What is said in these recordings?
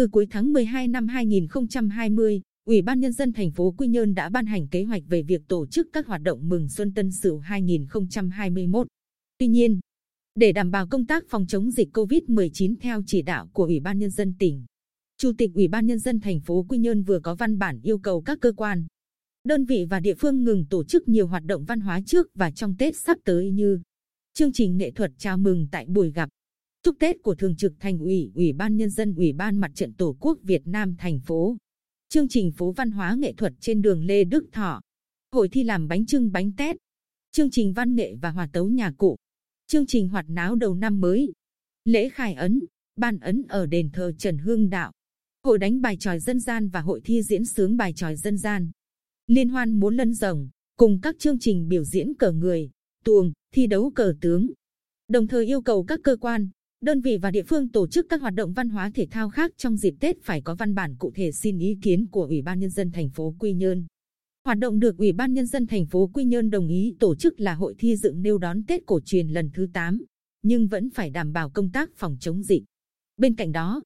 Từ cuối tháng 12 năm 2020, Ủy ban Nhân dân thành phố Quy Nhơn đã ban hành kế hoạch về việc tổ chức các hoạt động mừng Xuân Tân Sửu 2021. Tuy nhiên, để đảm bảo công tác phòng chống dịch COVID-19 theo chỉ đạo của Ủy ban Nhân dân tỉnh, Chủ tịch Ủy ban Nhân dân thành phố Quy Nhơn vừa có văn bản yêu cầu các cơ quan, đơn vị và địa phương ngừng tổ chức nhiều hoạt động văn hóa trước và trong Tết sắp tới như chương trình nghệ thuật chào mừng tại buổi gặp, chúc Tết của Thường trực Thành ủy, Ủy ban Nhân dân Ủy ban Mặt trận Tổ quốc Việt Nam thành phố, chương trình phố văn hóa nghệ thuật trên đường Lê Đức Thọ, hội thi làm bánh trưng bánh tét, chương trình văn nghệ và hòa tấu nhà cụ, chương trình hoạt náo đầu năm mới, lễ khai ấn, ban ấn ở đền thờ Trần Hương Đạo, hội đánh bài tròi dân gian và hội thi diễn sướng bài tròi dân gian, liên hoan múa lân rồng, cùng các chương trình biểu diễn cờ người, tuồng, thi đấu cờ tướng. Đồng thời yêu cầu các cơ quan, đơn vị và địa phương tổ chức các hoạt động văn hóa thể thao khác trong dịp Tết phải có văn bản cụ thể xin ý kiến của Ủy ban Nhân dân thành phố Quy Nhơn. Hoạt động được Ủy ban Nhân dân thành phố Quy Nhơn đồng ý tổ chức là hội thi dựng nêu đón Tết cổ truyền lần thứ 8, nhưng vẫn phải đảm bảo công tác phòng chống dịch. Bên cạnh đó,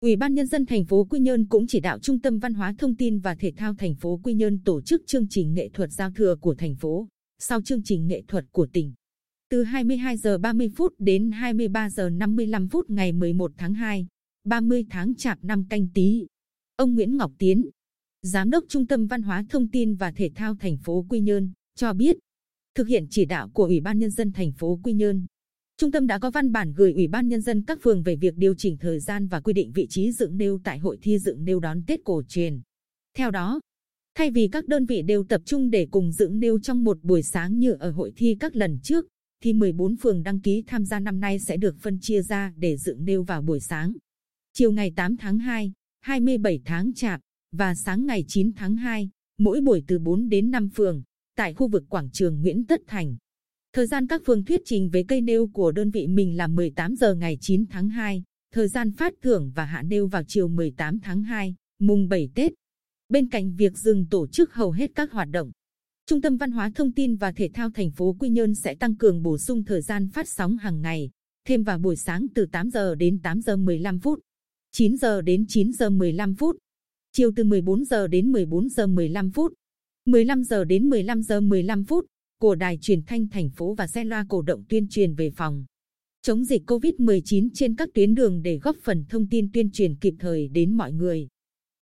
Ủy ban Nhân dân thành phố Quy Nhơn cũng chỉ đạo Trung tâm Văn hóa Thông tin và Thể thao thành phố Quy Nhơn tổ chức chương trình nghệ thuật giao thừa của thành phố, sau chương trình nghệ thuật của tỉnh. Từ 22 giờ 30 phút đến 23 giờ 55 phút ngày 11 tháng 2, 30 tháng Chạp năm Canh Tý. Ông Nguyễn Ngọc Tiến, Giám đốc Trung tâm Văn hóa Thông tin và Thể thao thành phố Quy Nhơn, cho biết, thực hiện chỉ đạo của Ủy ban Nhân dân thành phố Quy Nhơn, Trung tâm đã có văn bản gửi Ủy ban Nhân dân các phường về việc điều chỉnh thời gian và quy định vị trí dựng nêu tại hội thi dựng nêu đón Tết cổ truyền. Theo đó, thay vì các đơn vị đều tập trung để cùng dựng nêu trong một buổi sáng như ở hội thi các lần trước, thì 14 phường đăng ký tham gia năm nay sẽ được phân chia ra để dựng nêu vào buổi sáng. Chiều ngày 8 tháng 2, 27 tháng Chạp và sáng ngày 9 tháng 2, mỗi buổi từ 4 đến 5 phường, tại khu vực quảng trường Nguyễn Tất Thành. Thời gian các phường thuyết trình với cây nêu của đơn vị mình là 18 giờ ngày 9 tháng 2, thời gian phát thưởng và hạ nêu vào chiều 18 tháng 2, mùng 7 Tết. Bên cạnh việc dừng tổ chức hầu hết các hoạt động, Trung tâm Văn hóa Thông tin và Thể thao thành phố Quy Nhơn sẽ tăng cường bổ sung thời gian phát sóng hàng ngày, thêm vào buổi sáng từ 8 giờ đến 8 giờ 15 phút, 9 giờ đến 9 giờ 15 phút, chiều từ 14 giờ đến 14 giờ 15 phút, 15 giờ đến 15 giờ 15 phút của Đài truyền thanh thành phố và xe loa cổ động tuyên truyền về phòng chống dịch COVID-19 trên các tuyến đường để góp phần thông tin tuyên truyền kịp thời đến mọi người.